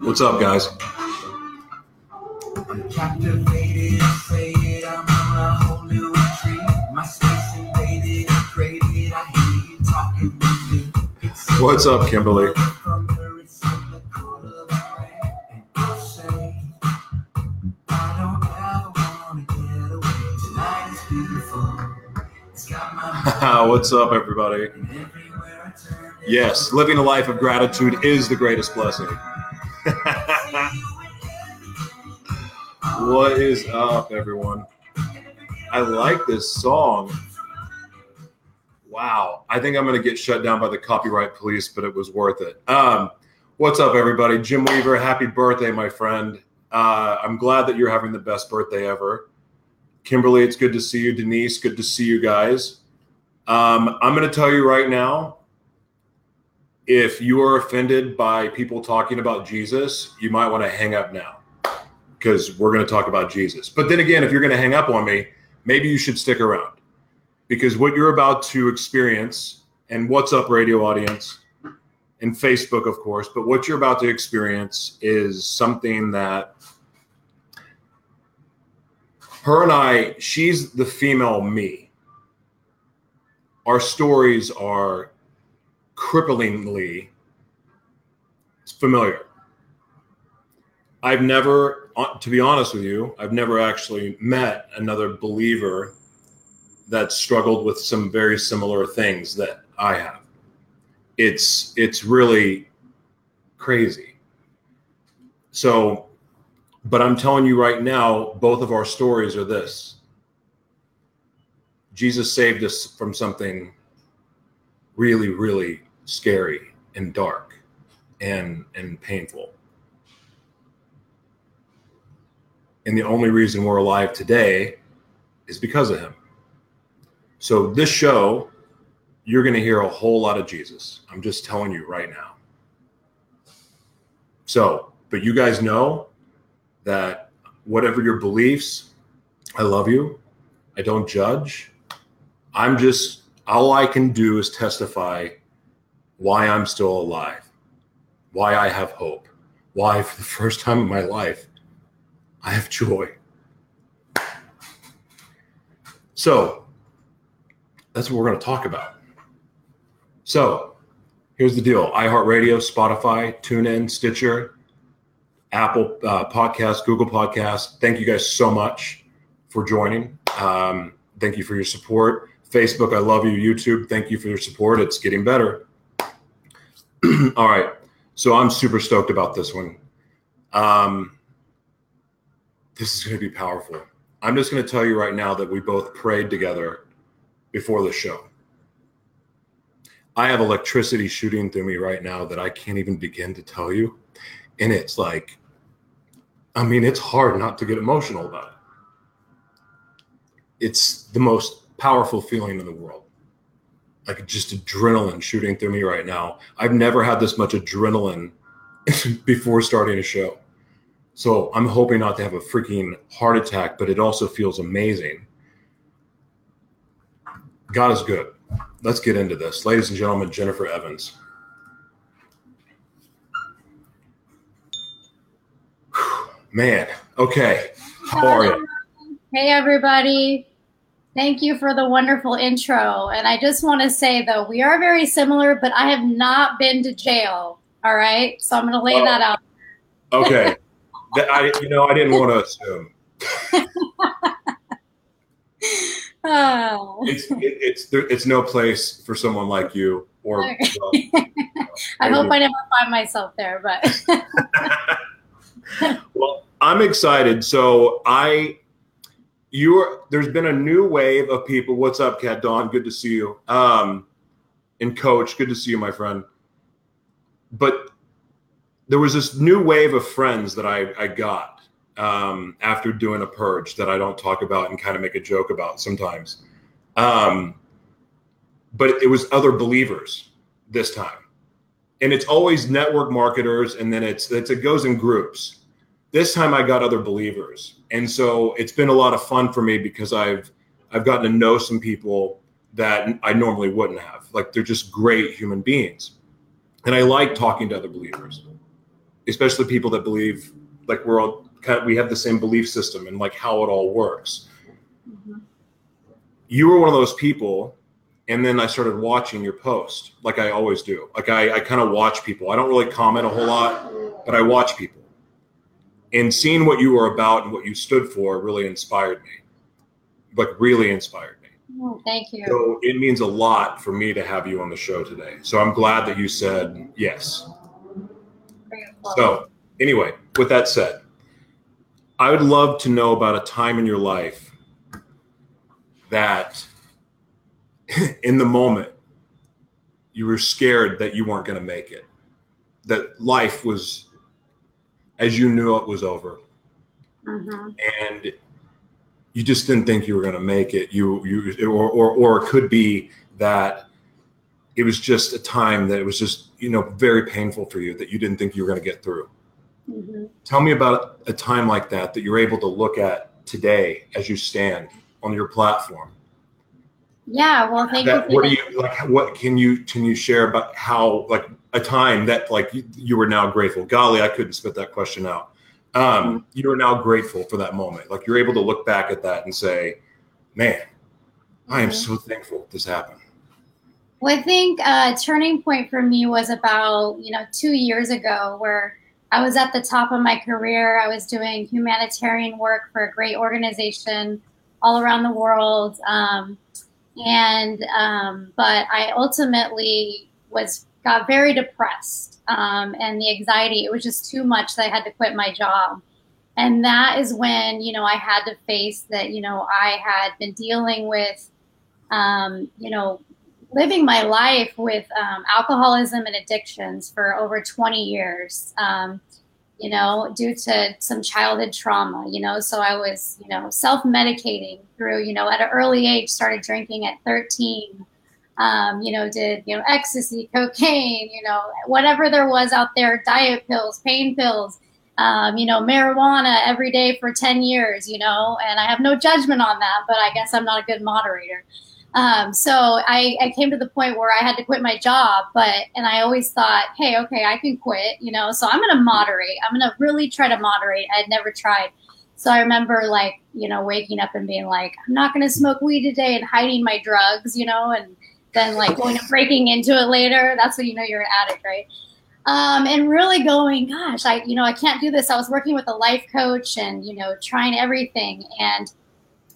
What's up, guys? I'm captivated, afraid I'm on a whole new retreat. My space invaded, created. I hear you talking to me. What's up, Kimberly? What's up, everybody? Yes, living a life of gratitude is the greatest blessing. what is up, everyone? I like this song. Wow. I think I'm going to get shut down by the copyright police, but it was worth it. Um, what's up, everybody? Jim Weaver, happy birthday, my friend. Uh, I'm glad that you're having the best birthday ever. Kimberly, it's good to see you. Denise, good to see you guys. Um, I'm going to tell you right now if you are offended by people talking about Jesus, you might want to hang up now because we're going to talk about Jesus. But then again, if you're going to hang up on me, maybe you should stick around because what you're about to experience and what's up radio audience and Facebook of course, but what you're about to experience is something that her and I, she's the female me. Our stories are cripplingly familiar. I've never, to be honest with you, I've never actually met another believer that struggled with some very similar things that I have. It's it's really crazy. So, but I'm telling you right now, both of our stories are this. Jesus saved us from something really, really scary and dark and and painful. And the only reason we're alive today is because of him. So this show, you're going to hear a whole lot of Jesus. I'm just telling you right now. So, but you guys know that whatever your beliefs, I love you. I don't judge. I'm just all I can do is testify why I'm still alive, why I have hope, why for the first time in my life I have joy. So that's what we're going to talk about. So here's the deal iHeartRadio, Spotify, TuneIn, Stitcher, Apple uh, Podcast, Google Podcast. Thank you guys so much for joining. Um, thank you for your support. Facebook, I love you. YouTube, thank you for your support. It's getting better. All right. So I'm super stoked about this one. Um, this is going to be powerful. I'm just going to tell you right now that we both prayed together before the show. I have electricity shooting through me right now that I can't even begin to tell you. And it's like, I mean, it's hard not to get emotional about it. It's the most powerful feeling in the world. Like just adrenaline shooting through me right now. I've never had this much adrenaline before starting a show. So I'm hoping not to have a freaking heart attack, but it also feels amazing. God is good. Let's get into this. Ladies and gentlemen, Jennifer Evans. Man, okay. How are you? Hey, everybody. Thank you for the wonderful intro. And I just want to say, though, we are very similar, but I have not been to jail. All right. So I'm going to lay Oh. that out. Okay. That- I, you know, I didn't want to assume. Oh. It's it, it's there, it's no place for someone like you. Or well, I hope I never find myself there, but well, I'm excited. So I, you're there's been a new wave of people. What's up, Cat Dawn? Good to see you. Um, and Coach, good to see you, my friend. But there was this new wave of friends that I I got um, after doing a purge that I don't talk about and kind of make a joke about sometimes. Um, but it was other believers this time, and it's always network marketers, and then it's, it's it goes in groups. This time I got other believers, and so it's been a lot of fun for me because I've I've gotten to know some people that I normally wouldn't have. Like they're just great human beings. And I like talking to other believers, especially people that believe like we're all kind of, we have the same belief system and like how it all works. Mhm. You were one of those people. And then I started watching your post like I always do. Like I, I kind of watch people. I don't really comment a whole lot, but I watch people. And seeing what you were about and what you stood for really inspired me. Like really inspired me. Oh, thank you. So it means a lot for me to have you on the show today. So I'm glad that you said yes. So, anyway, with that said, I would love to know about a time in your life that in the moment you were scared that you weren't going to make it, that life was as you knew it was over, Mhm. and you just didn't think you were going to make it. You, you, or, or, or it could be that it was just a time that it was just, you know, very painful for you that you didn't think you were going to get through. Mhm. Tell me about a time like that that you're able to look at today as you stand on your platform. Yeah, well, thank That, you. what do you like? What can you can you share about how like a time that like you, you were now grateful? Golly, I couldn't spit that question out. Um, you are now grateful for that moment. Like you're able to look back at that and say, "Man, I am Mhm. so thankful this happened." Well, I think a turning point for me was about, you know, two years ago where I was at the top of my career. I was doing humanitarian work for a great organization all around the world. Um, and, um, but I ultimately was, got very depressed. Um, and the anxiety, it was just too much that I had to quit my job. And that is when, you know, I had to face that, you know, I had been dealing with, um, you know, living my life with um, alcoholism and addictions for over 20 years um, you know due to some childhood trauma you know so i was you know self-medicating through you know at an early age started drinking at 13 um, you know did you know ecstasy cocaine you know whatever there was out there diet pills pain pills um, you know marijuana every day for 10 years you know and i have no judgment on that but i guess i'm not a good moderator um, so I, I came to the point where I had to quit my job, but and I always thought, hey, okay, I can quit, you know. So I'm gonna moderate. I'm gonna really try to moderate. I had never tried. So I remember like, you know, waking up and being like, I'm not gonna smoke weed today and hiding my drugs, you know, and then like going and breaking into it later. That's when you know you're an addict, right? Um, and really going, gosh, I, you know, I can't do this. I was working with a life coach and, you know, trying everything. And,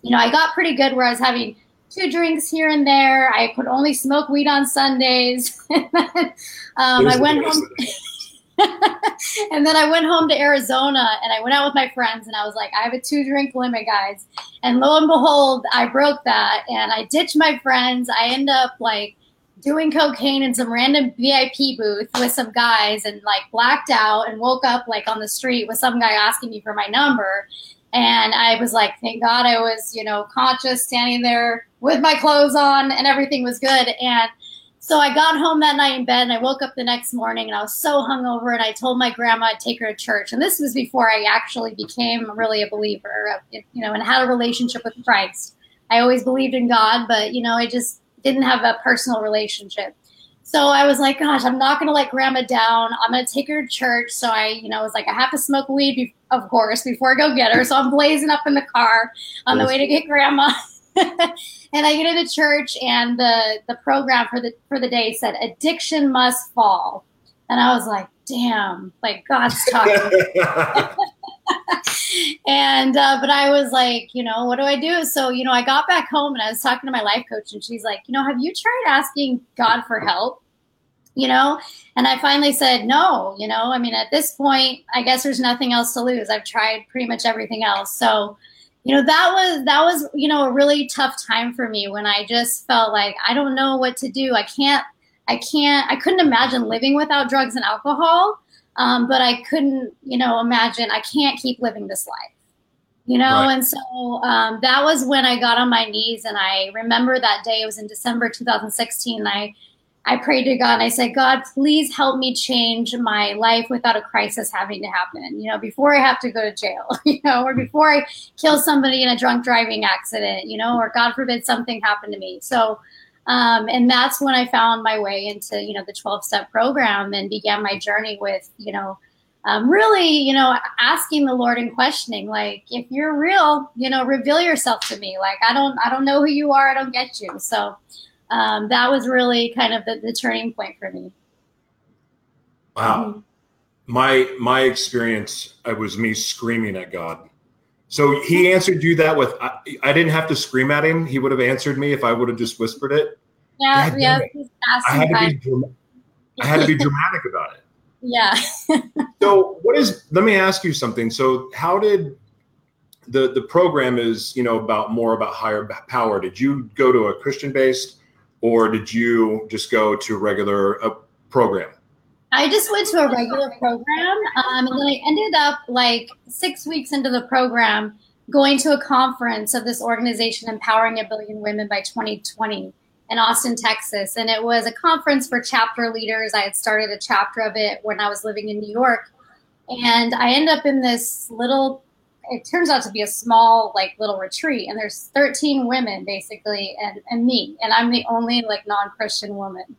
you know, I got pretty good where I was having two drinks here and there. I could only smoke weed on Sundays. um, I went home. and then I went home to Arizona, and I went out with my friends, and I was like, I have a two drink limit, guys. And lo and behold, I broke that, and I ditched my friends. I end up like doing cocaine in some random VIP booth with some guys, and like blacked out, and woke up like on the street with some guy asking me for my number. And I was like, thank God I was, you know, conscious, standing there with my clothes on, and everything was good. And so I got home that night in bed, and I woke up the next morning, and I was so hungover. And I told my grandma I'd take her to church. And this was before I actually became really a believer, you know, and had a relationship with Christ. I always believed in God, but you know, I just didn't have a personal relationship. So I was like, gosh, I'm not going to let grandma down. I'm going to take her to church. So I, you know, was like, I have to smoke weed, of course, before I go get her. So I'm blazing up in the car on the way to get grandma. and I get into church, and the the program for the for the day said addiction must fall, and I was like, damn, like God's talking. and uh, but I was like, you know, what do I do? So you know, I got back home and I was talking to my life coach, and she's like, you know, have you tried asking God for help? You know, and I finally said no. You know, I mean, at this point, I guess there's nothing else to lose. I've tried pretty much everything else. So, you know, that was that was you know a really tough time for me when I just felt like I don't know what to do. I can't. I can't. I couldn't imagine living without drugs and alcohol. Um, but I couldn't, you know, imagine I can't keep living this life, you know. Right. And so um, that was when I got on my knees, and I remember that day. It was in December 2016. I I prayed to God and I said, God, please help me change my life without a crisis having to happen. You know, before I have to go to jail, you know, or before I kill somebody in a drunk driving accident, you know, or God forbid something happened to me. So Um, and that's when I found my way into, you know, the 12 step program and began my journey with, you know, um, really, you know, asking the Lord and questioning, like, if you're real, you know, reveal yourself to me. Like, I don't, I don't know who you are. I don't get you. So um, that was really kind of the, the turning point for me. Wow. Mm-hmm. My my experience, it was me screaming at God. So he answered you that with I, I didn't have to scream at him. He would have answered me if I would have just whispered it. Yeah, God yeah. I had to be. I had to be dramatic about it. Yeah. So what is let me ask you something. So how did the the program is, you know, about more about higher power. Did you go to a Christian based or did you just go to a regular uh, program? I just went to a regular program, um, and then I ended up like six weeks into the program going to a conference of this organization, Empowering a Billion Women by 2020 in Austin, Texas. And it was a conference for chapter leaders. I had started a chapter of it when I was living in New York. And I end up in this little, it turns out to be a small, like little retreat. And there's 13 women basically, and, and me. And I'm the only like non Christian woman.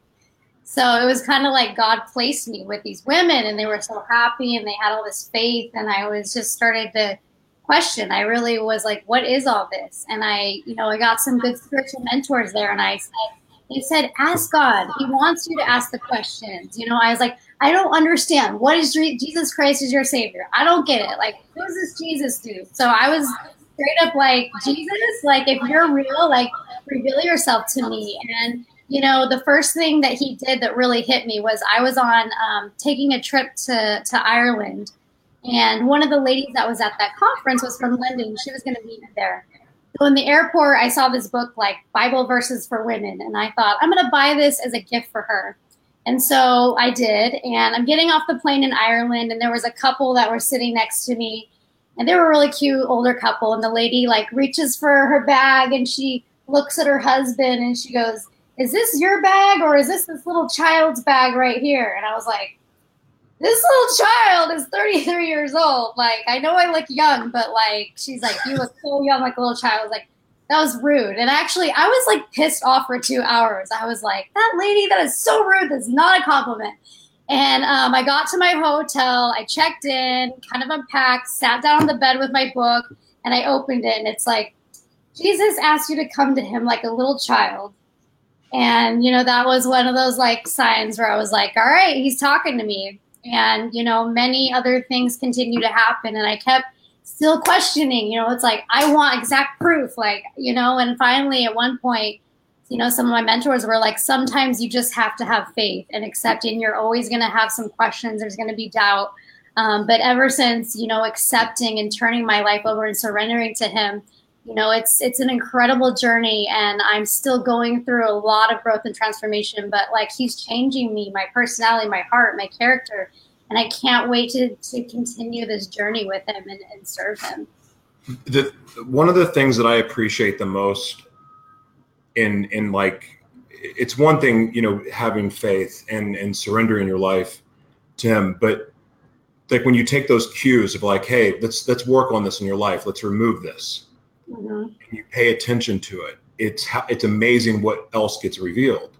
So it was kind of like God placed me with these women, and they were so happy and they had all this faith. And I was just started to question. I really was like, what is all this? And I, you know, I got some good spiritual mentors there, and I said, they said, ask God. He wants you to ask the questions. You know, I was like, I don't understand. What is Je- Jesus Christ is your savior? I don't get it. Like, who does this Jesus do? So I was straight up like, Jesus, like, if you're real, like, reveal yourself to me. And you know, the first thing that he did that really hit me was I was on um, taking a trip to, to Ireland, and one of the ladies that was at that conference was from London. She was going to meet me there. So in the airport, I saw this book like Bible verses for women, and I thought I'm going to buy this as a gift for her. And so I did, and I'm getting off the plane in Ireland, and there was a couple that were sitting next to me, and they were a really cute older couple. And the lady like reaches for her bag, and she looks at her husband, and she goes, is this your bag or is this this little child's bag right here? And I was like, this little child is 33 years old. Like, I know I look young, but like, she's like, you look so young like a little child. Like, that was rude. And actually, I was like pissed off for two hours. I was like, that lady, that is so rude. That's not a compliment. And um, I got to my hotel, I checked in, kind of unpacked, sat down on the bed with my book, and I opened it. And it's like, Jesus asked you to come to him like a little child. And, you know, that was one of those like signs where I was like, all right, he's talking to me. And, you know, many other things continue to happen. And I kept still questioning, you know, it's like, I want exact proof. Like, you know, and finally at one point, you know, some of my mentors were like, sometimes you just have to have faith and accepting you're always going to have some questions. There's going to be doubt. Um, but ever since, you know, accepting and turning my life over and surrendering to him, you know it's it's an incredible journey and i'm still going through a lot of growth and transformation but like he's changing me my personality my heart my character and i can't wait to to continue this journey with him and, and serve him. The one of the things that I appreciate the most in in like it's one thing you know having faith and and surrendering your life to him but like when you take those cues of like hey let's let's work on this in your life let's remove this Mhm. and you pay attention to it. It's it's amazing what else gets revealed.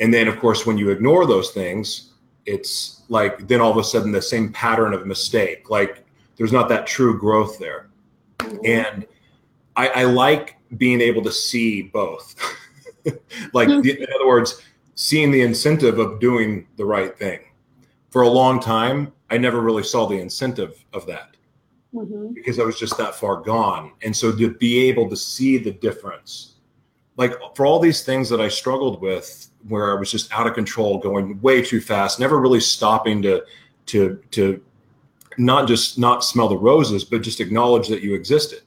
And then of course when you ignore those things it's like then all of a sudden the same pattern of mistake like there's not that true growth there. And I, I like being able to see both. Like the, in other words seeing the incentive of doing the right thing. For a long time i never really saw the incentive of that Mhm. because i was just that far gone. And so to be able to see the difference like for all these things that i struggled with where i was just out of control going way too fast never really stopping to to to not just not smell the roses but just acknowledge that you existed.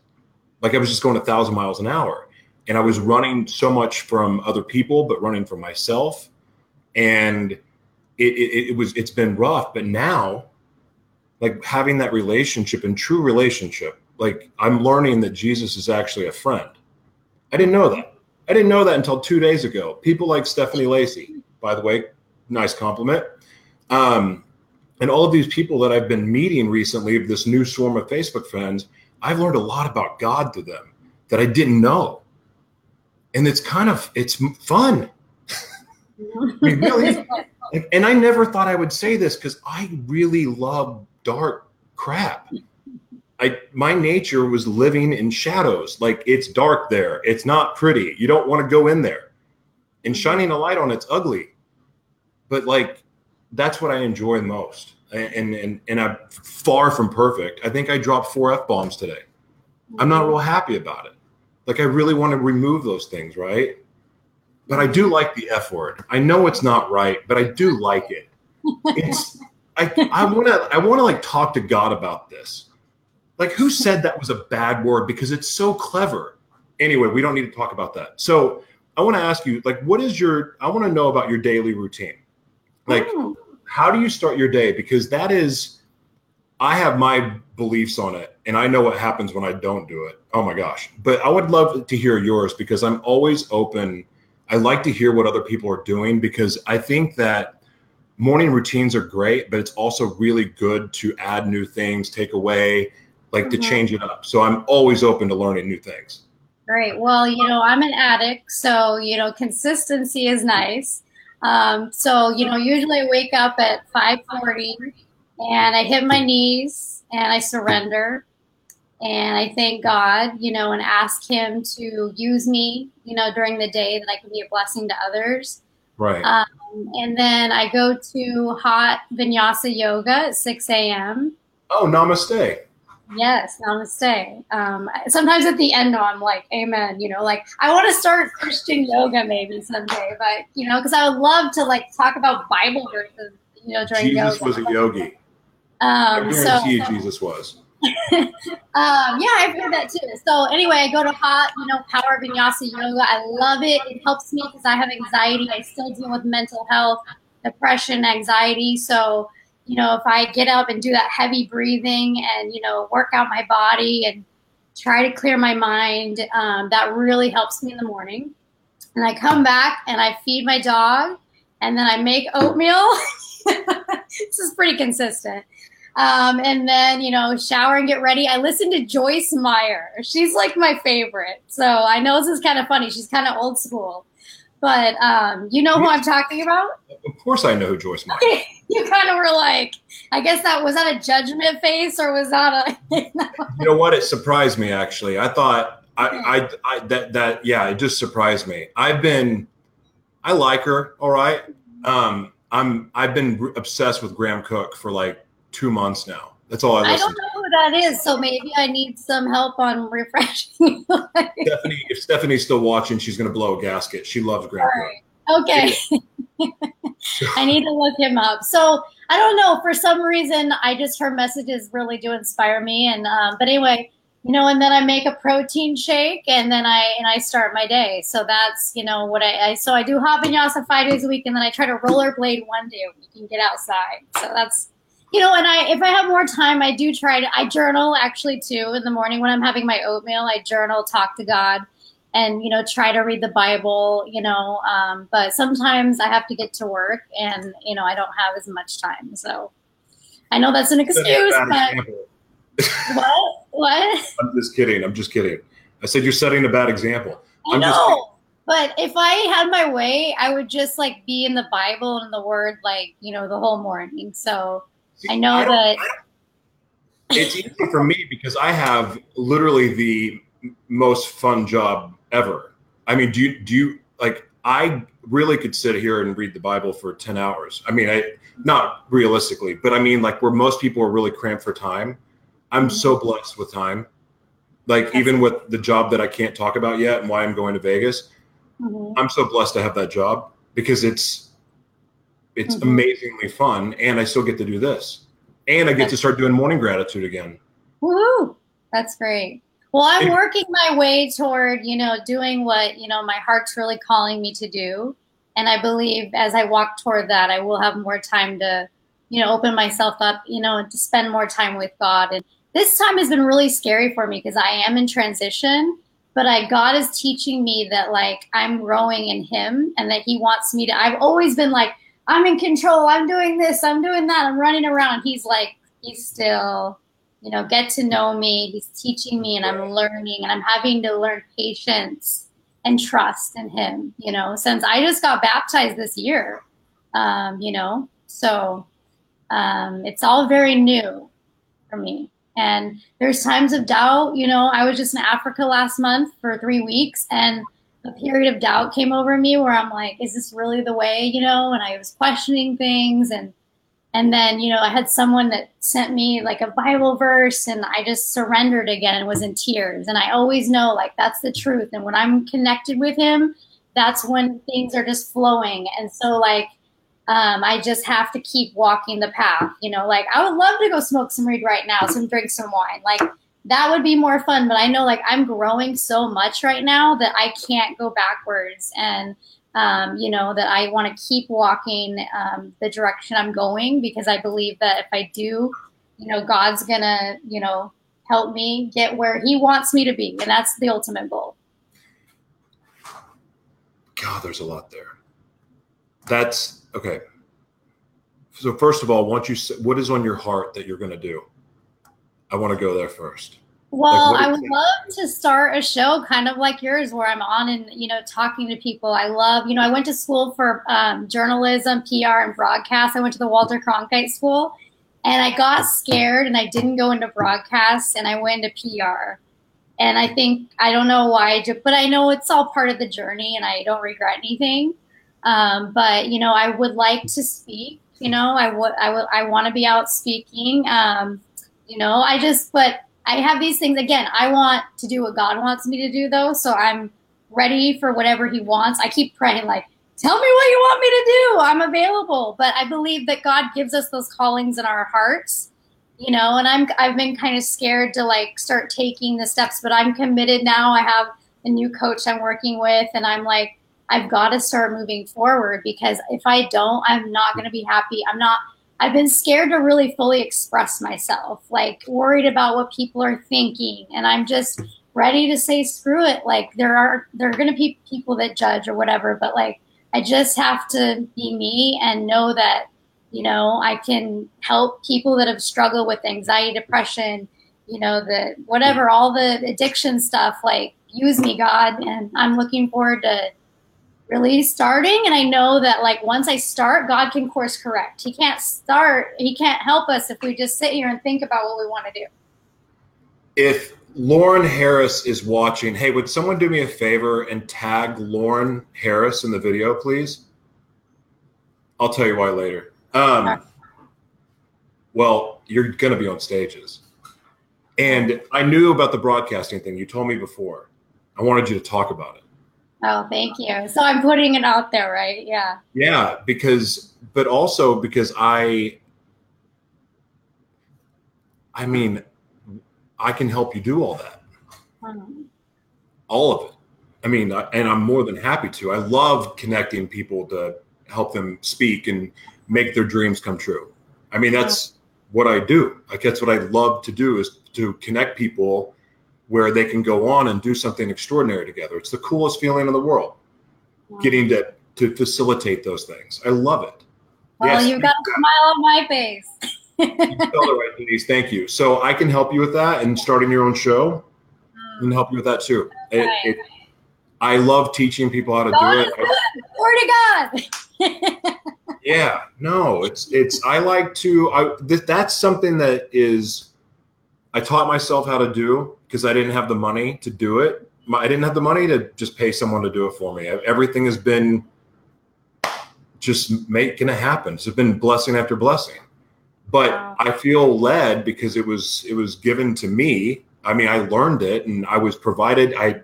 Like i was just going a thousand miles an hour and i was running so much from other people but running from myself. And it, it, it was it's been rough but now like having that relationship and true relationship like i'm learning that jesus is actually a friend. I didn't know that. I didn't know that until two days ago. People like stephanie lacey by the way nice compliment. Um, and all of these people that i've been meeting recently of this new swarm of facebook friends i've learned a lot about god through them that i didn't know. And it's kind of it's fun. mean, really? and I never thought I would say this because I really love dark crap. I my nature was living in shadows. Like it's dark there. It's not pretty. You don't want to go in there. And mm-hmm. shining a light on it's ugly. But like that's what I enjoy most. And and and I'm far from perfect. I think I dropped four F bombs today. I'm not real happy about it. Like I really want to remove those things, right? But I do like the F word. I know it's not right, but I do like it. It's I I want to I want to like talk to God about this. Like who said that was a bad word because it's so clever. Anyway, we don't need to talk about that. So, I want to ask you like what is your I want to know about your daily routine. Like mm. how do you start your day because that is I have my beliefs on it and I know what happens when I don't do it. Oh my gosh. But I would love to hear yours because I'm always open. I like to hear what other people are doing because I think that morning routines are great, but it's also really good to add new things, take away, like mm-hmm. to change it up. So I'm always open to learning new things. Great. Well, you know, I'm an addict, so you know, consistency is nice. Um, so you know, usually I wake up at 5:40 and I hit my knees and I surrender and I thank God, you know, and ask Him to use me, you know, during the day that I can be a blessing to others. Right. Um, and then I go to hot vinyasa yoga at 6 a.m. Oh, namaste. Yes, namaste. Um, sometimes at the end, I'm like, amen. You know, like I want to start Christian yoga maybe someday, but you know, because I would love to like talk about Bible verses. You know, during Jesus yoga. was a yogi. Um, I guarantee so, Jesus was. Um, yeah, I've heard that too. So anyway, I go to hot, you know, power vinyasa yoga. I love it. It helps me because I have anxiety. I still deal with mental health, depression, anxiety. So you know, if I get up and do that heavy breathing and you know work out my body and try to clear my mind, um, that really helps me in the morning. And I come back and I feed my dog, and then I make oatmeal. this is pretty consistent. Um, and then, you know, shower and get ready. I listen to Joyce Meyer. She's like my favorite. So I know this is kind of funny. She's kind of old school. But um, you know who I'm talking about? Of course I know who Joyce Meyer You kind of were like, I guess that was that a judgment face or was that a. you know what? It surprised me actually. I thought I, I, I, that, that, yeah, it just surprised me. I've been, I like her. All right. Um, I'm, I've been obsessed with Graham Cooke for like two months now. That's all I listen I don't know who that is, so maybe I need some help on refreshing. Stephanie, if Stephanie's still watching, she's going to blow a gasket. She loves Graham right. Okay. I need to look him up. So I don't know. For some reason, I just her messages really do inspire me. And um, but anyway, you know, and then I make a protein shake, and then I and I start my day. So that's you know what I, I so I do hot vinyasa five days a week, and then I try to rollerblade one day a week and get outside. So that's you know, and I if I have more time, I do try to I journal actually too in the morning when I'm having my oatmeal. I journal, talk to God, and you know, try to read the Bible. You know, um, but sometimes I have to get to work, and you know, I don't have as much time. So I know that's an excuse, but what? What? I'm just kidding. I'm just kidding. I said you're setting a bad example. I I'm know. But if I had my way, I would just like be in the Bible and the Word, like you know, the whole morning. So I know I that it's easy for me because I have literally the most fun job ever. I mean, do you do you like I really could sit here and read the Bible for 10 hours. I mean, I not realistically, but I mean like where most people are really cramped for time. I'm so mm-hmm. blessed with time. Like even with the job that I can't talk about yet and why I'm going to Vegas, mm-hmm. I'm so blessed to have that job because it's it's mm-hmm. amazingly fun, and I still get to do this, and I get to start doing morning gratitude again. Woo! That's great. Well, I'm working my way toward you know doing what you know my heart's really calling me to do, and I believe as I walk toward that, I will have more time to you know open myself up, you know, to spend more time with God. And this time has been really scary for me because I am in transition but I God is teaching me that like I'm growing in him and that he wants me to I've always been like I'm in control. I'm doing this. I'm doing that. I'm running around. He's like, he's still, you know, get to know me. He's teaching me and I'm learning and I'm having to learn patience and trust in him, you know, since I just got baptized this year. Um, you know, so um, it's all very new for me. And there's times of doubt, you know, I was just in Africa last month for three weeks and a period of doubt came over me where I'm like, is this really the way, you know? And I was questioning things and and then, you know, I had someone that sent me like a Bible verse and I just surrendered again and was in tears. And I always know like that's the truth. And when I'm connected with him, that's when things are just flowing. And so like um, I just have to keep walking the path. You know, like I would love to go smoke some weed right now, some drink some wine. Like that would be more fun. But I know like I'm growing so much right now that I can't go backwards. And um, you know that I want to keep walking um, the direction I'm going because I believe that if I do, you know, God's gonna you know help me get where He wants me to be, and that's the ultimate goal. God, there's a lot there. That's Okay. So first of all, once you what is on your heart that you're going to do? I want to go there first. Well, like I would love to start a show kind of like yours where I'm on and, you know, talking to people. I love, you know, I went to school for um, journalism, PR, and broadcast. I went to the Walter Cronkite School and I got scared and I didn't go into broadcast and I went into PR. And I think, I don't know why, but I know it's all part of the journey and I don't regret anything. Um, but you know, I would like to speak. You know, I would, I would, I want to be out speaking. Um, you know, I just, but I have these things again. I want to do what God wants me to do, though. So I'm ready for whatever He wants. I keep praying, like, tell me what you want me to do. I'm available. But I believe that God gives us those callings in our hearts you know and i'm i've been kind of scared to like start taking the steps but i'm committed now i have a new coach i'm working with and i'm like I've got to start moving forward because if I don't, I'm not going to be happy. I'm not, I've been scared to really fully express myself, like worried about what people are thinking. And I'm just ready to say, screw it. Like there are, there are going to be people that judge or whatever, but like I just have to be me and know that, you know, I can help people that have struggled with anxiety, depression, you know, the whatever, all the addiction stuff, like use me, God. And I'm looking forward to, really starting. And i know that like once i start god can course correct. He can't start he can't help us if we just sit here and think about what we want to do. If lauren harris is watching hey would someone do me a favor and tag lauren harris in the video please? I'll tell you why later. Um, well you're going to be on stages. And i knew about the broadcasting thing. You told me before. I wanted you to talk about it Oh, thank you. So I'm putting it out there, right? Yeah. Yeah, because, but also because I, I mean, I can help you do all that. Mm-hmm. All of it. I mean, and I'm more than happy to. I love connecting people to help them speak and make their dreams come true. I mean, that's what I do. Like that's what I love to do is to connect people where they can go on and do something extraordinary together. It's the coolest feeling in the world, wow. getting to to facilitate those things. I love it. Well, yes, you've got a smile on my face. right, Denise. Thank you. So I can help you with that and starting your own show mm. and help you with that too. Okay. It, it, I love teaching people how to God do it. To God. yeah, no, it's it's. I like to. I th- that's something that is. I taught myself how to do because I didn't have the money to do it. I didn't have the money to just pay someone to do it for me. Everything has been just making it happen. It's been blessing after blessing. But wow. I feel led because it was it was given to me. I mean, I learned it and I was provided I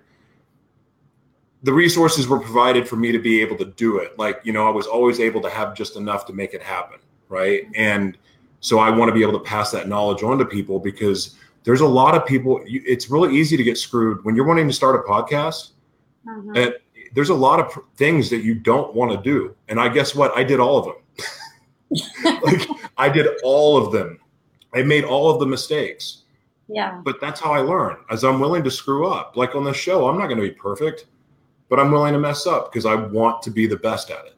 the resources were provided for me to be able to do it. Like, you know, I was always able to have just enough to make it happen, right? And so I want to be able to pass that knowledge on to people because there's a lot of people it's really easy to get screwed when you're wanting to start a podcast. Mm-hmm. and there's a lot of things that you don't want to do. And i guess what? I did all of them. Like i did all of them. I made all of the mistakes. Yeah. But that's how i learn as i'm willing to screw up. Like on the show i'm not going to be perfect but i'm willing to mess up because i want to be the best at it.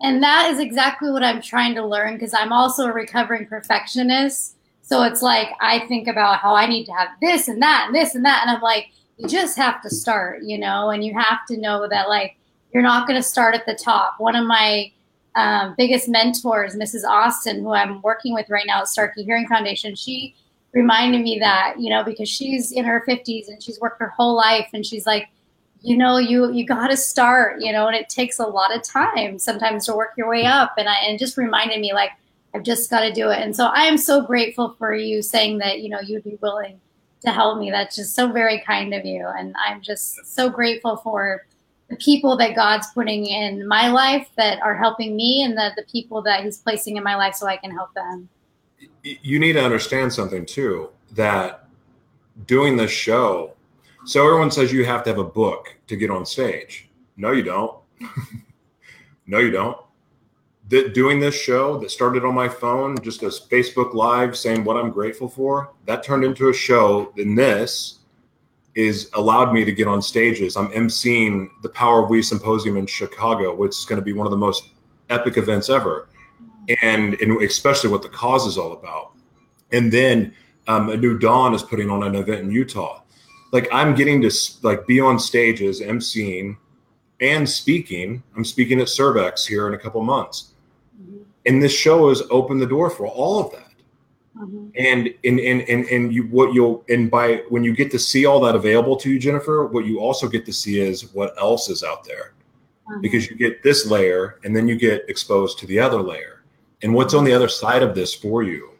And that is exactly what i'm trying to learn because i'm also a recovering perfectionist so it's like I think about how I need to have this and that and this and that. And I'm like, you just have to start, you know, and you have to know that like you're not going to start at the top. One of my um, biggest mentors, Mrs. Austin, who I'm working with right now at Starkey Hearing Foundation, she reminded me that, you know, because she's in her 50s and she's worked her whole life and she's like, you know, you you got to start, you know, and it takes a lot of time sometimes to work your way up. And I and just reminded me like I've just got to do it. And so I am so grateful for you saying that, you know, you'd be willing to help me. That's just so very kind of you. And I'm just so grateful for the people that God's putting in my life that are helping me and the, the people that He's placing in my life so I can help them. You need to understand something too that doing this show, so everyone says you have to have a book to get on stage. No, you don't. no, you don't that doing this show that started on my phone, just as Facebook Live saying what I'm grateful for, that turned into a show. Then this is allowed me to get on stages. I'm emceeing the Power of We Symposium in Chicago, which is going to be one of the most epic events ever, and, and especially what the cause is all about. And then um, a new dawn is putting on an event in Utah. Like I'm getting to like be on stages, emceeing, and speaking. I'm speaking at Cervex here in a couple months and this show has opened the door for all of that mm-hmm. and and and and, and you what you'll and by when you get to see all that available to you jennifer what you also get to see is what else is out there mm-hmm. because you get this layer and then you get exposed to the other layer and what's on the other side of this for you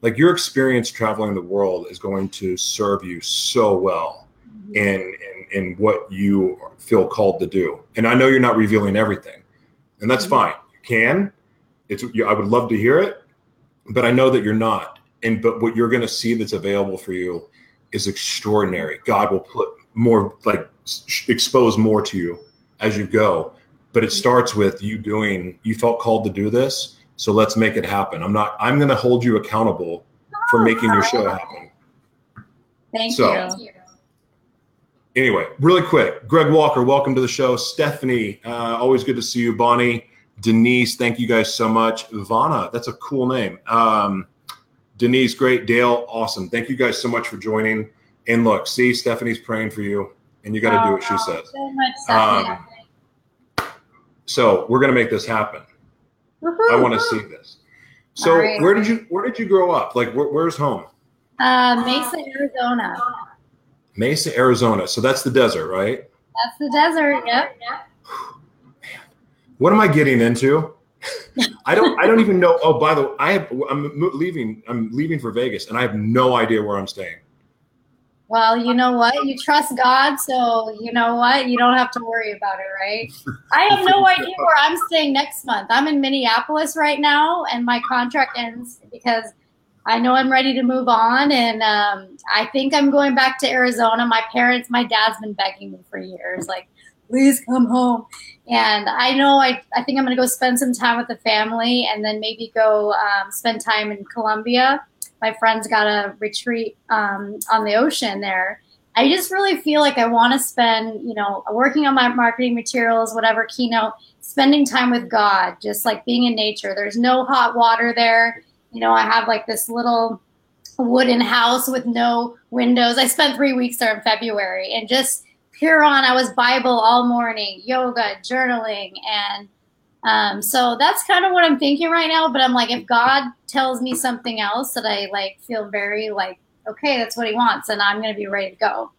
like your experience traveling the world is going to serve you so well mm-hmm. in, in in what you feel called to do and i know you're not revealing everything and that's mm-hmm. fine you can it's I would love to hear it, but I know that you're not. And but what you're going to see that's available for you is extraordinary. God will put more like expose more to you as you go. But it starts with you doing. You felt called to do this, so let's make it happen. I'm not. I'm going to hold you accountable for making your show happen. Thank so, you. Anyway, really quick, Greg Walker, welcome to the show. Stephanie, uh, always good to see you. Bonnie, Denise, thank you guys so much. Ivana, that's a cool name. Um, Denise, great. Dale, awesome. Thank you guys so much for joining. And look, see, Stephanie's praying for you, and you got to oh, do what she oh, says. So much, um, so we're gonna make this happen. Woo-hoo. I want to see this. So right. where did you where did you grow up? Like where, where's home? Uh, Mesa, Arizona. Mesa, Arizona. So that's the desert, right? That's the desert. Yep. yep what am I getting into? I don't I don't even know. Oh, by the way, I have I'm leaving. I'm leaving for Vegas, and I have no idea where I'm staying. Well, you know what? You trust God, so you know what? You don't have to worry about it, right? I have no idea where I'm staying next month. I'm in Minneapolis right now, and my contract ends because I know I'm ready to move on, and um, I think I'm going back to Arizona. My parents, my dad's been begging me for years, like, please come home. And I know I, I think I'm going to go spend some time with the family and then maybe go um, spend time in Colombia. My friend's got a retreat um, on the ocean there. I just really feel like I want to spend, you know, working on my marketing materials, whatever keynote, spending time with God, just like being in nature. There's no hot water there. You know, I have like this little wooden house with no windows. I spent three weeks there in February and just Huron, I was Bible all morning, yoga, journaling, and um, so that's kind of what I'm thinking right now. But I'm like, if God tells me something else that I like, feel very like, okay, that's what He wants, and I'm going to be ready to go.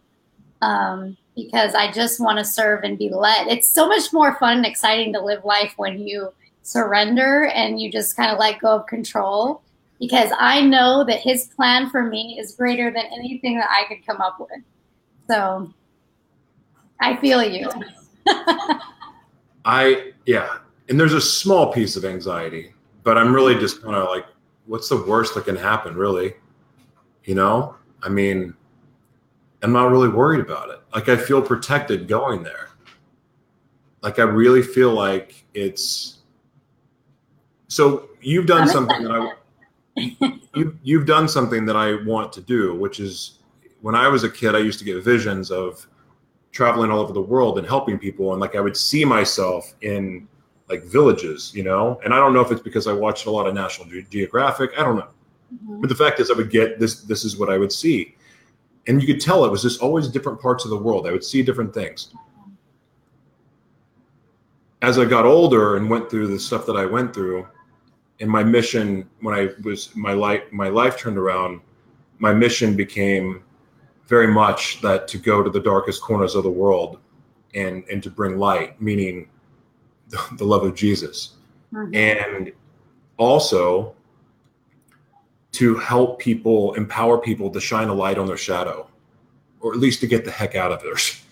Um, because I just want to serve and be led. It's so much more fun and exciting to live life when you surrender and you just kind of let go of control. Because I know that His plan for me is greater than anything that I could come up with. So I feel you. I yeah, and there's a small piece of anxiety, but I'm really just kind of like, what's the worst that can happen, really? You know, I mean, I'm not really worried about it. Like I feel protected going there. Like I really feel like it's. So you've done something that I. You, you've done something that I want to do, which is when I was a kid, I used to get visions of traveling all over the world and helping people and like i would see myself in like villages you know and i don't know if it's because i watched a lot of national Ge- geographic i don't know mm-hmm. but the fact is i would get this this is what i would see and you could tell it was just always different parts of the world. I would see different things. As I got older and went through the stuff that I went through, and my mission when I was my life my life turned around, my mission became very much that to go to the darkest corners of the world and and to bring light, meaning the, the love of Jesus, Mhm. and also to help people, empower people to shine a light on their shadow, or at least to get the heck out of theirs.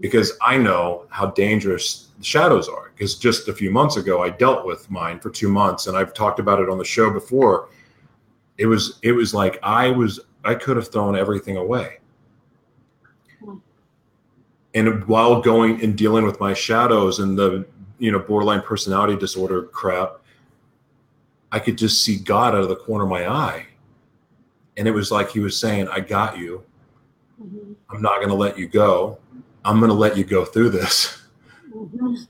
Because I know how dangerous the shadows are. Because just a few months ago, I dealt with mine for two months, and I've talked about it on the show before. It was it was like I was I could have thrown everything away. And while going and dealing with my shadows and the you know borderline personality disorder crap, I could just see God out of the corner of my eye. And it was like he was saying, I got you. Mhm. I'm not going to let you go. I'm going to let you go through this. Mhm.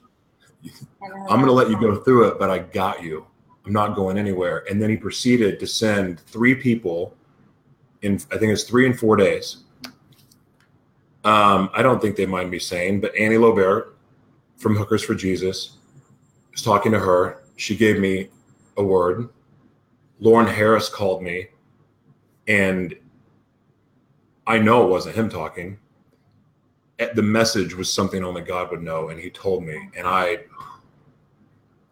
Know I'm going to let you go through it, but I got you. I'm not going anywhere. And then he proceeded to send three people in, I think it's three and four days. Um, I don't think they mind me saying, but Annie Lobert from Hookers for Jesus was talking to her. She gave me a word. Lauren Harris called me, and I know it wasn't him talking. Eh, The message was something only God would know, and he told me, and I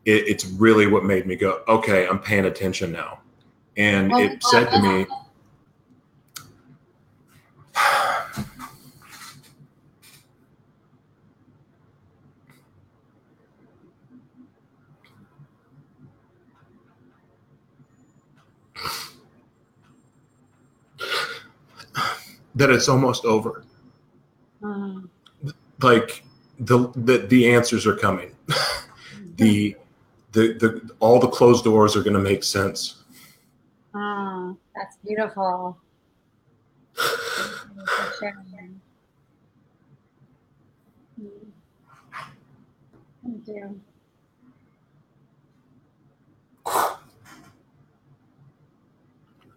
it, it's really what made me go, okay, I'm paying attention now. And it said to me, that it's almost over. Mm. Like the the, the answers are coming. the the the all the closed doors are going to make sense. Mm, that's beautiful. Thank you for sharing. Mm. Thank you.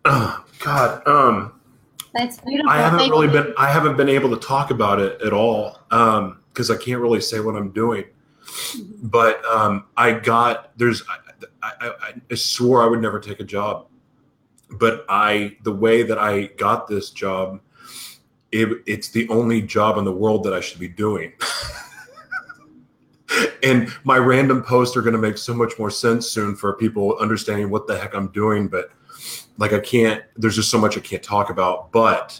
Oh, God, um, That's beautiful. I haven't Thank really you. been I haven't been able to talk about it at all um because I can't really say what I'm doing. But um, I got there's I, I, I, I swore I would never take a job, but I the way that I got this job, it, it's the only job in the world that I should be doing. and my random posts are going to make so much more sense soon for people understanding what the heck I'm doing. But like I can't. There's just so much I can't talk about. But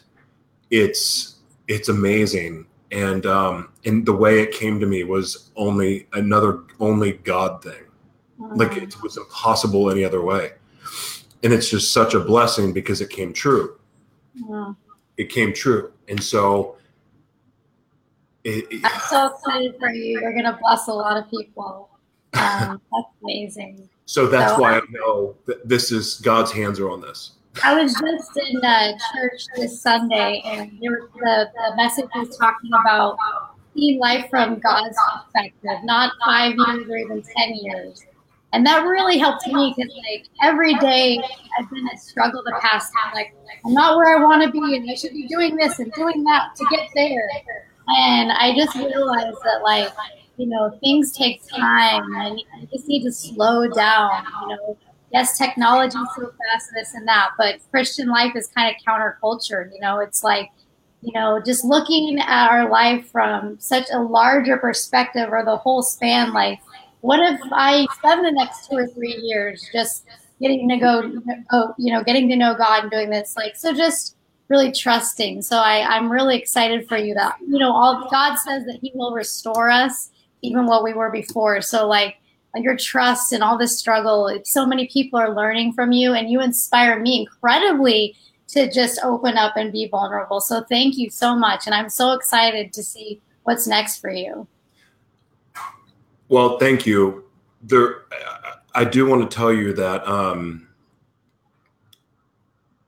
it's it's amazing and um and the way it came to me was only another only god thing like Mm. it was impossible any other way and it's just such a blessing because it came true Mm. it came true and so it, it- I'm so excited for you. You're gonna bless a lot of people. Um, that's amazing. So that's So- why i know that this is god's hands are on this I was just in uh, church this Sunday, and there the, the message was talking about seeing life from God's perspective, not five years or even ten years. And that really helped me because, like, every day I've been a struggle the past. I'm like, I'm not where I want to be, and I should be doing this and doing that to get there. And I just realized that, like, you know, things take time, you just need to slow down. You know, yes, technology is so fast, this and that, but Christian life is kind of counterculture. You know, it's like, you know, just looking at our life from such a larger perspective or the whole span. Like, what if I spend the next two or three years just getting to go, go you know, getting to know God and doing this? Like, so just really trusting. So I, I'm really excited for you that, you know, all God says that He will restore us even what we were before. So, like, your trust and all this struggle. So many people are learning from you, and you inspire me incredibly to just open up and be vulnerable. So thank you so much, and I'm so excited to see what's next for you. well thank you there i do want to tell you that um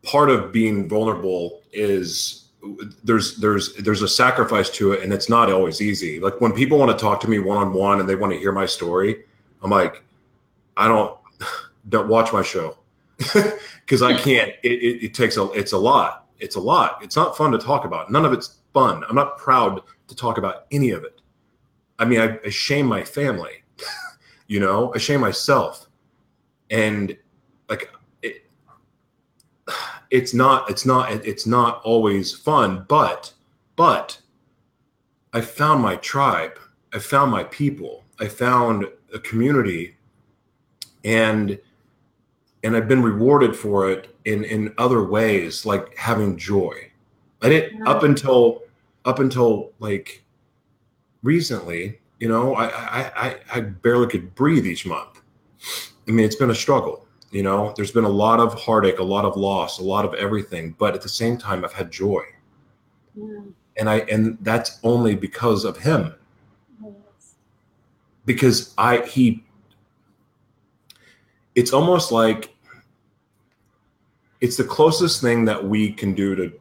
part of being vulnerable is there's there's there's a sacrifice to it and it's not always easy like when people want to talk to me one-on-one and they want to hear my story i'm like i don't don't watch my show because i can't it, it, it takes a it's a lot It's a lot. It's not fun to talk about. None of it's fun. I'm not proud to talk about any of it. I mean, I, I shame my family, you know, I shame myself. And like, it, it's not, it's not, it's not always fun, but, but I found my tribe. I found my people. I found a community and, and I've been rewarded for it in, in other ways, like having joy. I didn't up until, up until like recently, you know, I, I, I, I barely could breathe each month. I mean, it's been a struggle. You know, there's been a lot of heartache, a lot of loss, a lot of everything. But at the same time, I've had joy, Yeah. and I and that's only because of him. Because I he. It's almost like. It's the closest thing that we can do to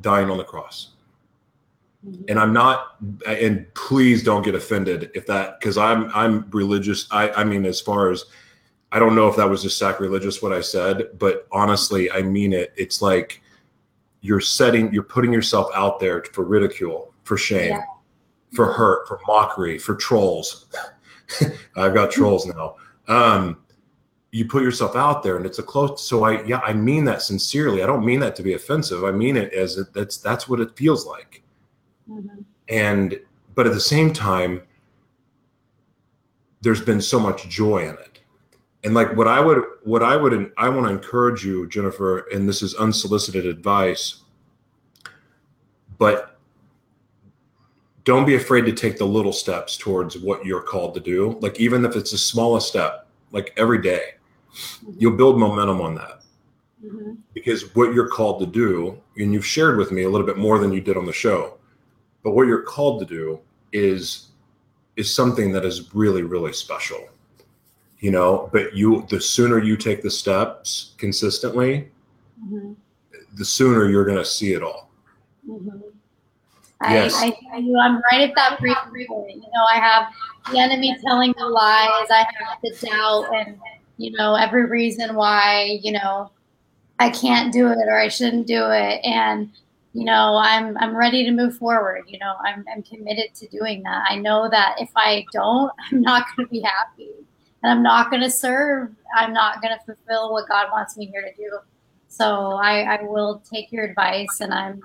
dying on the cross mm-hmm. and I'm not and please don't get offended if that because I'm I'm religious I I mean as far as I don't know if that was just sacrilegious what I said but honestly I mean it. It's like you're setting you're putting yourself out there for ridicule for shame Yeah. for hurt for mockery for trolls. I've got trolls now. Um you put yourself out there and it's a close so I yeah I mean that sincerely. I don't mean that to be offensive. I mean it as it, that's that's what it feels like. Mhm. and but at the same time there's been so much joy in it and like what i would what i would i want to encourage you jennifer and this is unsolicited advice but don't be afraid to take the little steps towards what you're called to do like even if it's the smallest step like every day you'll build momentum on that Mhm. because what you're called to do, and you've shared with me a little bit more than you did on the show, but what you're called to do is is something that is really, really special. You know, but you the sooner you take the steps consistently, Mhm. the sooner you're gonna see it all. Mhm. Yes. I, I, I'm right at that breaking point. You know, I have the enemy telling the lies. I have the doubt and, you know, every reason why, you know, I can't do it or I shouldn't do it. And, you know, I'm, I'm ready to move forward. You know, I'm, I'm committed to doing that. I know that if I don't, I'm not going to be happy and I'm not going to serve. I'm not going to fulfill what God wants me here to do. So I, I will take your advice and I'm,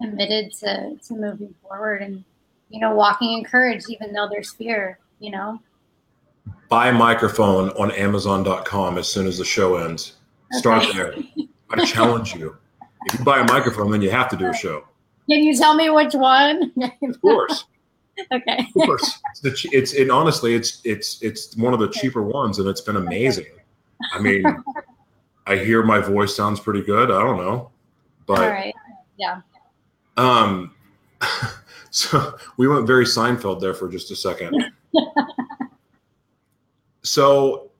committed to to moving forward and you know walking in courage even though there's fear you know Buy a microphone on Amazon.com as soon as the show ends. Start Okay. there. I challenge you. If you buy a microphone, then you have to do a show. can you tell me which one Of course. okay. Of course it's the it's and honestly it's it's it's one of the cheaper ones and it's been amazing. I mean i hear my voice sounds pretty good i don't know but right. Yeah. um so we went very seinfeld there for just a second. So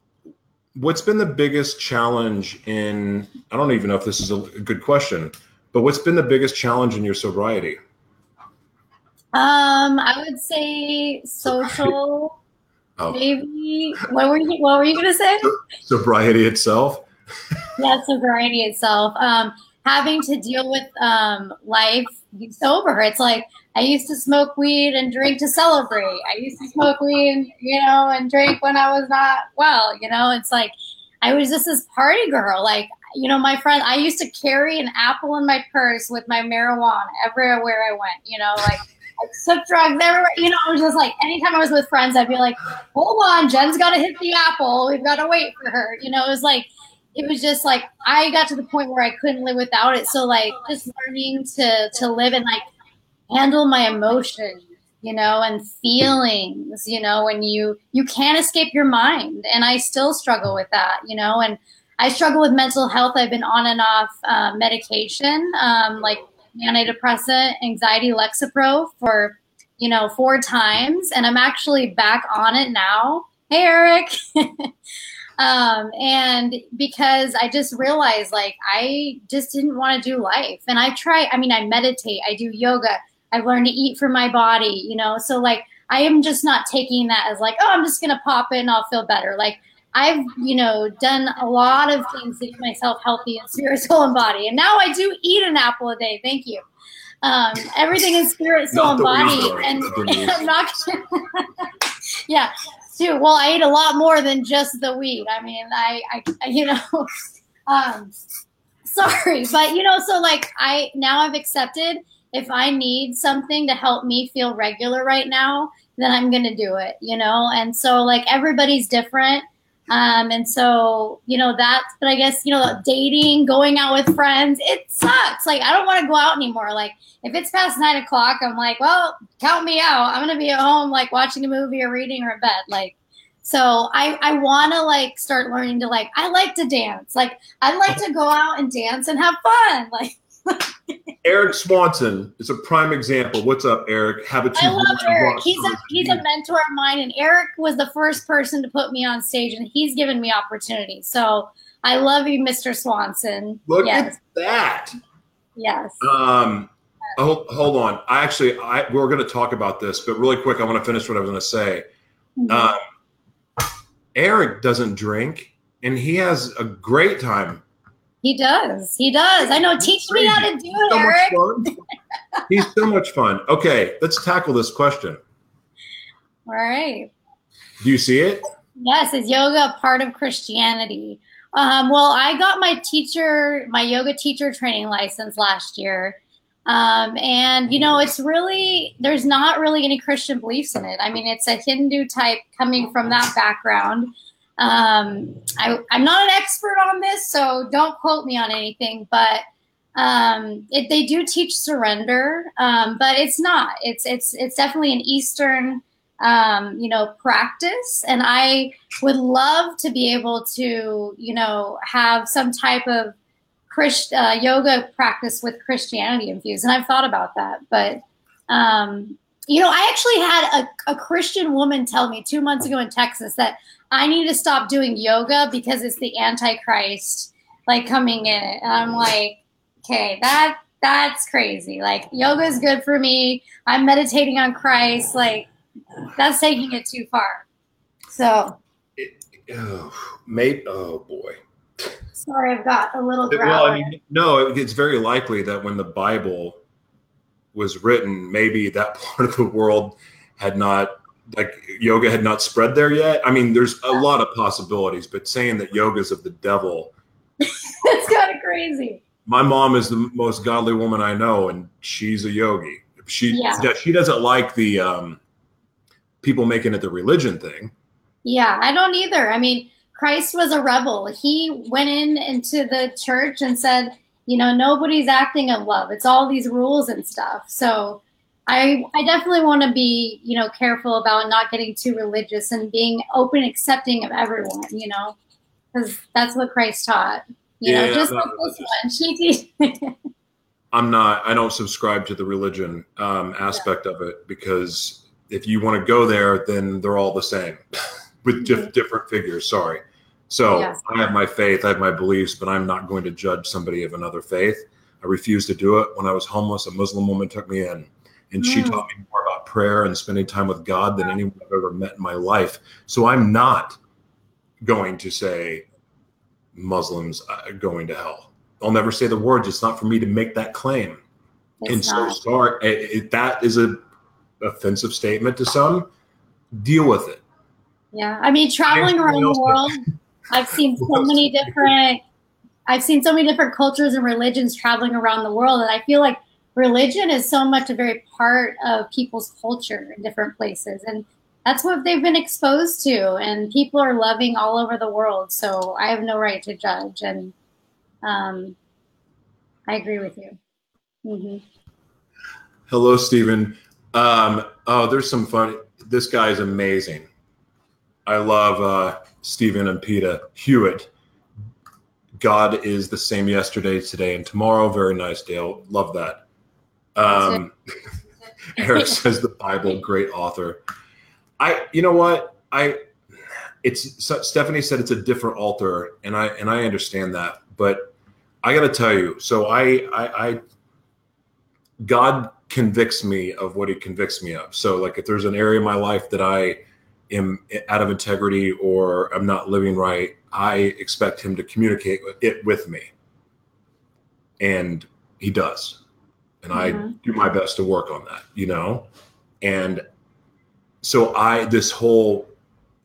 what's been the biggest challenge in i don't even know if this is a good question but what's been the biggest challenge in your sobriety um i would say social oh, maybe what were you what were you gonna say? Sobriety itself? Yeah sobriety itself. Um having to deal with um life sober. It's like i used to smoke weed and drink to celebrate. I used to smoke weed and, you know and drink when i was not well you know? It's like i was just this party girl. Like you know my friend i used to carry an apple in my purse with my marijuana everywhere i went you know? Like I took drugs everywhere. You know, I was just like, anytime I was with friends, I'd be like, hold on, Jen's got to hit the apple. We've got to wait for her. You know, it was like, it was just like I got to the point where I couldn't live without it. So like just learning to to live and like handle my emotions, you know, and feelings, you know, when you you can't escape your mind. And I still struggle with that, you know, and I struggle with mental health. I've been on and off uh, medication, um, like antidepressant, anxiety, Lexapro for you know four times, and I'm actually back on it now. Hey, Eric. um, and because I just realized like I just didn't want to do life, and I try. I mean, I meditate, I do yoga, I've learned to eat for my body, you know. So like, I am just not taking that as like, oh, I'm just gonna pop in, I'll feel better. Like, I've, you know, done a lot of things to keep myself healthy in spirit, soul, and body. And now I do eat an apple a day. Thank you. Um, everything is spirit, soul, and body. And, and I'm not, yeah, too. Well, I ate a lot more than just the weed. I mean, I, I, you know, um, sorry, but you know, so like I now I've accepted if I need something to help me feel regular right now, then I'm gonna do it, you know. And so like everybody's different. Um, and so, you know, that's, but I guess, you know, dating, going out with friends, it sucks. Like, I don't want to go out anymore. Like, if it's past nine o'clock, I'm like, well, count me out. I'm going to be at home, like, watching a movie or reading or in bed. Like, so I, I want to like start learning to like, I like to dance. Like, I like to go out and dance and have fun. Like, Eric Swanson is a prime example. What's up, Eric? Have I love Eric. He's a he's a mentor of mine, and Eric was the first person to put me on stage, and he's given me opportunities. So I love you, Mr. Swanson. Look yes. at that. Yes. Um. Oh, hold on. I actually, I we're going to talk about this, but really quick, I want to finish what I was going to say. Mhm. Um, Eric doesn't drink, and he has a great time he does. He does. I know. Teach me how to do it, so Eric. He's so much fun. Okay, let's tackle this question. All right. Do you see it? Yes, is yoga part of Christianity? Um, well, I got my teacher, my yoga teacher training license last year. Um, and, you know, it's really, there's not really any Christian beliefs in it. I mean, it's a Hindu type coming from that background. Um, I, I'm not an expert on this, so don't quote me on anything, but um, it, they do teach surrender, um, but it's not. It's it's it's definitely an Eastern, um, you know, practice, and I would love to be able to, you know, have some type of Christ, uh, yoga practice with Christianity infused, and I've thought about that, but. Um, you know, I actually had a, a Christian woman tell me two months ago in Texas that I need to stop doing yoga because it's the Antichrist like coming in it. And I'm like, okay, that that's crazy. Like yoga is good for me. I'm meditating on Christ. Like that's taking it too far. So Oh, mate. Oh boy. sorry, I've got a little Well. I mean, no, it's very likely that when the Bible was written, maybe that part of the world had not, like, yoga had not spread there yet. I mean, there's a lot of possibilities, but saying that yoga is of the devil. That's kind of crazy. my mom is the most godly woman I know, and she's a yogi. She Yeah. she doesn't like the um, people making it the religion thing. Yeah, I don't either. I mean, Christ was a rebel. He went in into the church and said, you know, nobody's acting in love. It's all these rules and stuff. So I I definitely want to be, you know, careful about not getting too religious and being open, accepting of everyone, you know, because that's what Christ taught. You know, Yeah, just no, like this one. She I'm not. I don't subscribe to the religion um, aspect of it because if you want to go there, then they're all the same with dif- Mhm. different figures. Sorry. So Yes. I have my faith, I have my beliefs, but I'm not going to judge somebody of another faith. I refuse to do it. When I was homeless, a Muslim woman took me in, and she Mm. taught me more about prayer and spending time with God than anyone I've ever met in my life. So I'm not going to say Muslims are going to hell. I'll never say the words. It's not for me to make that claim. and it's so not. sorry i- if that is a offensive statement to some. Deal with it. Yeah, I mean, traveling around the world, I've seen so many different. I've seen so many different cultures and religions traveling around the world, and I feel like religion is so much a very part of people's culture in different places, and that's what they've been exposed to. And people are loving all over the world, so I have no right to judge. And um, I agree with you. hmm Hello, Stephen. Um, oh, there's some fun. This guy is amazing. I love uh, Stephen and Peta Hewitt. God is the same yesterday, today, and tomorrow. Very nice, Dale. Love that. Um, Eric says the Bible, great author. I, you know what? I, it's so- Stephanie said it's a different altar, and I and I understand that, but I got to tell you. So I, I, I, God convicts me of what He convicts me of. So like, if there's an area of my life that I am out of integrity or I'm not living right, I expect him to communicate it with me. And he does. And I Mhm. do my best to work on that, you know? And so I, this whole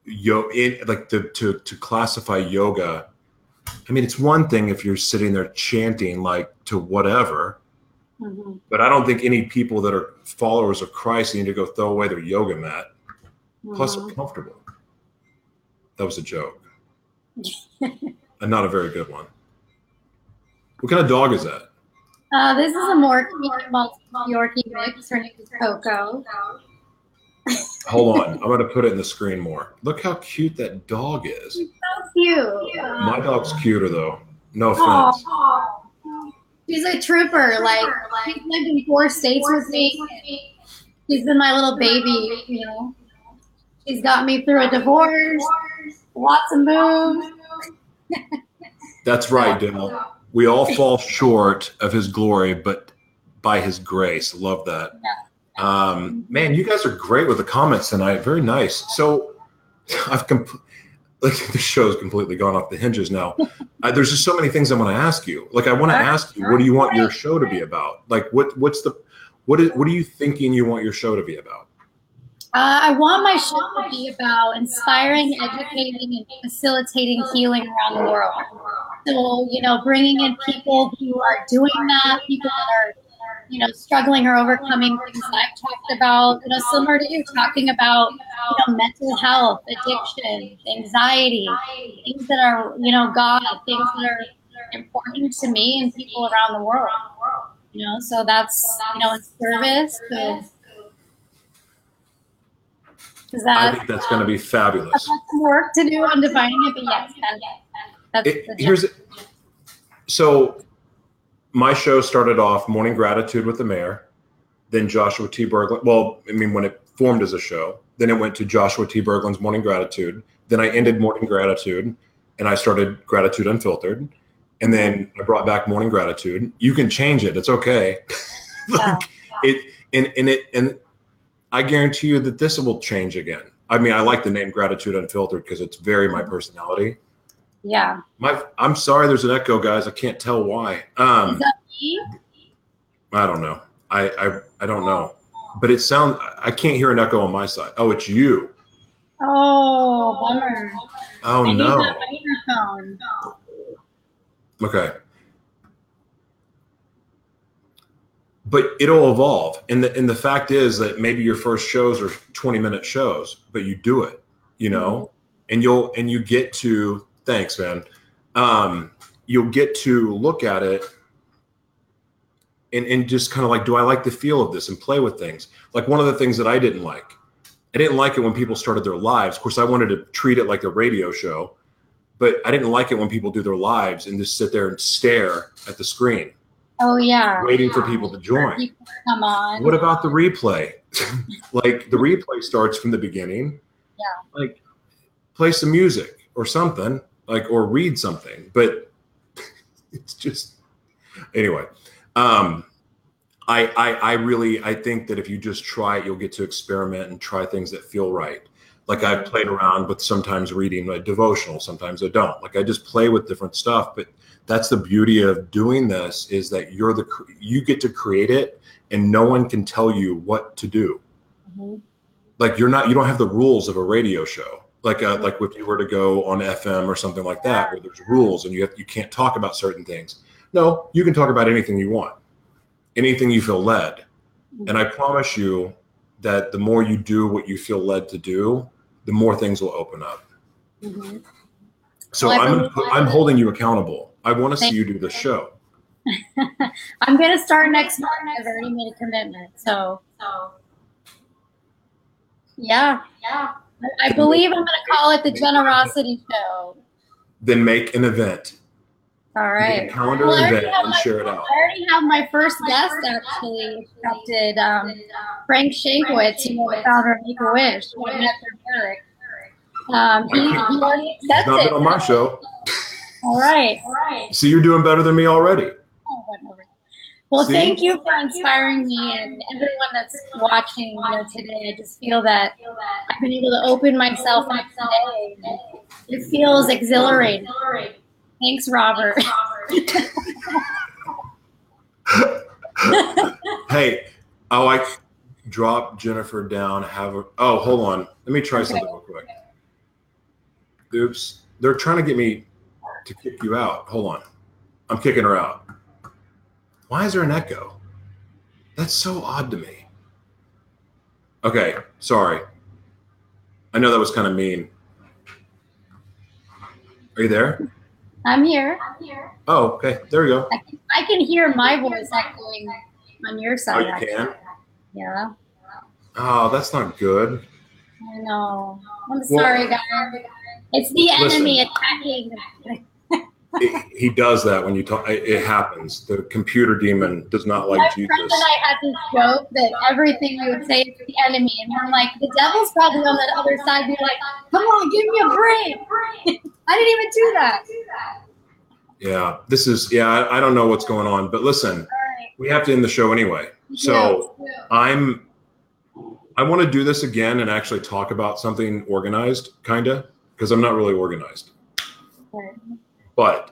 yo, it, like the, to, to classify yoga, I mean, it's one thing if you're sitting there chanting like to whatever, Mhm. but I don't think any people that are followers of Christ need to go throw away their yoga mat. Plus, Mhm. they're comfortable. That was a joke, and not a very good one. What kind of dog is that? Uh, this is a multi Yorkie mix. Her name is Coco. Hold on, I'm going to put it in the screen more. Look how cute that dog is. So cute. My dog's cuter though. No offense. She's a trooper. Like she's lived in four states with me. She's been my little baby. You know, she's got me through a divorce, lots of moves. That's right, Dale. We all fall short of His glory, but by His grace. Love that. Um, man, you guys are great with the comments tonight. Very nice. So I've comp- like the show's completely gone off the hinges now. Uh, there's just so many things I want to ask you. Like I want to ask you, what do you want your show to be about? Like what what's the what is what are you thinking you want your show to be about? Uh, I want my show to be about inspiring, educating, and facilitating healing around the world. So, you know, bringing in people who are doing that, people that are, you know, struggling or overcoming things that I've talked about, you know, similar to you, talking about, you know, mental health, addiction, anxiety, things that are, you know, God, things that are important to me and people around the world. You know, so that's, you know, in service. Is I think that's going to be fabulous. some work to do on defining it, but yes, that- that's It, the here's so my show started off morning gratitude with the mayor, then Joshua T. Berglund. Well, I mean, when it formed as a show, then it went to Joshua T. Berglund's morning gratitude. Then I ended morning gratitude, and I started gratitude unfiltered, and then I brought back morning gratitude. You can change it; it's okay. Yeah. it and and it and I guarantee you that this will change again. I mean, I like the name gratitude unfiltered because it's very my personality. yeah. My, I'm sorry. There's an echo, guys. I can't tell why. Um, Is that me? I don't know. I, I, I don't know. But it sounds. I can't hear an echo on my side. Oh, it's you. Oh, bummer. Oh I need no. microphone. Okay. But it'll evolve, and the and the fact is that maybe your first shows are 20 minute shows, but you do it, you know, and you'll and you get to thanks, man. Um, you'll get to look at it and, and just kind of like, do I like the feel of this and play with things? Like one of the things that I didn't like, I didn't like it when people started their lives. Of course, I wanted to treat it like a radio show, but I didn't like it when people do their lives and just sit there and stare at the screen, Oh yeah. waiting for people to join. People come on. What about the replay? like the replay starts from the beginning. Yeah. Like play some music or something, like or read something. But it's just anyway. Um I, I I really I think that if you just try it, you'll get to experiment and try things that feel right. Like I've played around with sometimes reading a devotional, sometimes I don't. Like I just play with different stuff, but that's the beauty of doing this is that you're the you get to create it and no one can tell you what to do. Mhm. like you're not you don't have the rules of a radio show like uh like if you were to go on fm or something like that where there's rules and you have you can't talk about certain things. No you can talk about anything you want anything you feel led. And i promise you that the more you do what you feel led to do the more things will open up. Mhm. so Well, i'm gonna believe- put, i'm holding you accountable i want to see you do the show I'm gonna start next month. I've already made a commitment. So, yeah, yeah. I- I believe I'm gonna call it the generosity show. then make an event All right. Make a calendar Well, I event already and my- share it out I already have my first guest actually accepted. Um, Frank Shankwitz, you know, the founder of Make a Wish, who I met through Eric. Um, he, he already He's not been on my show All right. All right. see you're doing better than me already Oh, whatever. Well, See? thank you for inspiring me and everyone that's watching you know, today. I just feel that I've been able to open myself up today. It feels exhilarating. Thanks, Robert. Hey, I like drop Jennifer down. Have her. Oh, hold on. Let me try something real quick. Oops. They're trying to get me to kick you out. Hold on. I'm kicking her out. Why is there an echo? That's so odd to me. Okay, sorry. I know that was kind of mean. Are you there? I'm here. Oh, okay. There we go. I can, I can hear my voice echoing on your side. Oh, you actually. can? Yeah, Oh, that's not good. I know. I'm Well- sorry, guys. It's the enemy Listen. attacking. It- he does that when you talk. It it happens. The computer demon does not My like friend Jesus. and I had this joke that everything we would say is the enemy, and we're like, the devil's probably on the other side, being like, "Come on, give me a break." I didn't even do that. Yeah, this is. Yeah, I, I don't know what's going on, but listen, we have to end the show anyway. So I'm. I want to do this again and actually talk about something organized, kind of, because I'm not really organized. But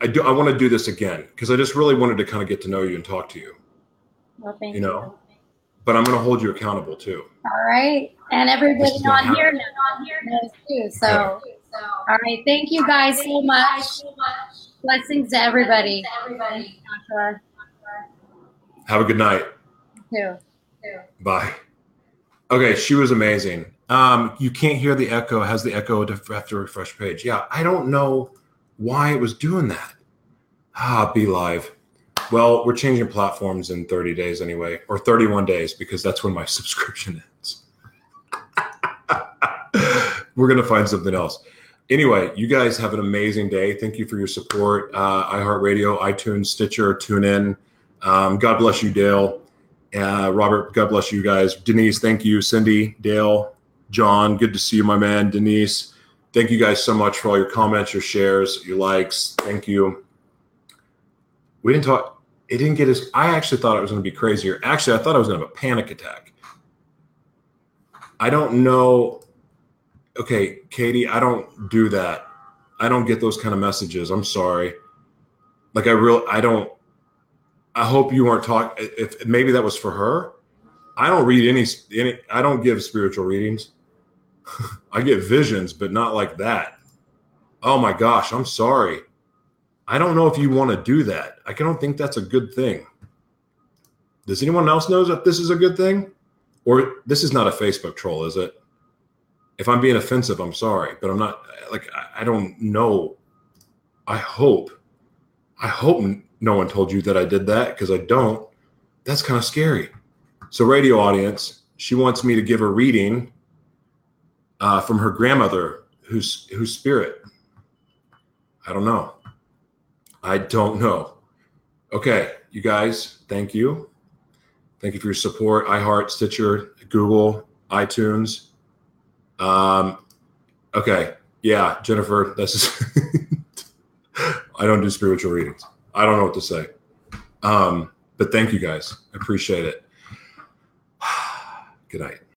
I do. I want to do this again because I just really wanted to kind of get to know you and talk to you. Well, thank You know, But I'm going to hold you accountable too. All right, and everybody This is gonna on here knows too. So, all right, thank you guys so much. much. Blessings to everybody. Joshua, Have a good night. too. Bye. Okay, she was amazing. Um, you can't hear the echo. Has the echo to have to refresh page. Yeah, I don't know why it was doing that. Ah, be live. Well, we're changing platforms in 30 days anyway, or 31 days because that's when my subscription ends. we're gonna find something else. Anyway, you guys have an amazing day. Thank you for your support. Uh, iHeartRadio, iTunes, Stitcher, TuneIn. Um, God bless you, Dale. Uh, Robert, God bless you guys. Denise, thank you. Cindy, Dale, John, good to see you, my man. Denise, thank you guys so much for all your comments, your shares, your likes. Thank you. We didn't talk. It didn't get as. I actually thought it was going to be crazier. Actually, I thought I was going to have a panic attack. I don't know. Okay, Katie, I don't do that. I don't get those kind of messages. I'm sorry. Like I real. I don't. I hope you weren't talking. If maybe that was for her. I don't read any. any I don't give spiritual readings. I get visions, but not like that. Oh my gosh, I'm sorry. I don't know if you want to do that. I don't think that's a good thing. Does anyone else know that this is a good thing? Or this is not a Facebook troll, is it? If I'm being offensive, I'm sorry, but I'm not like I- don't know. I hope. I hope no one told you that I did that because I don't. That's kind of scary. So, radio audience, she wants me to give a reading uh, from her grandmother, whose whose spirit. I don't know. I don't know. Okay, you guys, thank you. Thank you for your support. iHeart, Stitcher, Google, iTunes. Um, okay, yeah, Jennifer, this is. I don't do spiritual readings. I don't know what to say. Um, but thank you guys. I appreciate it. Good night.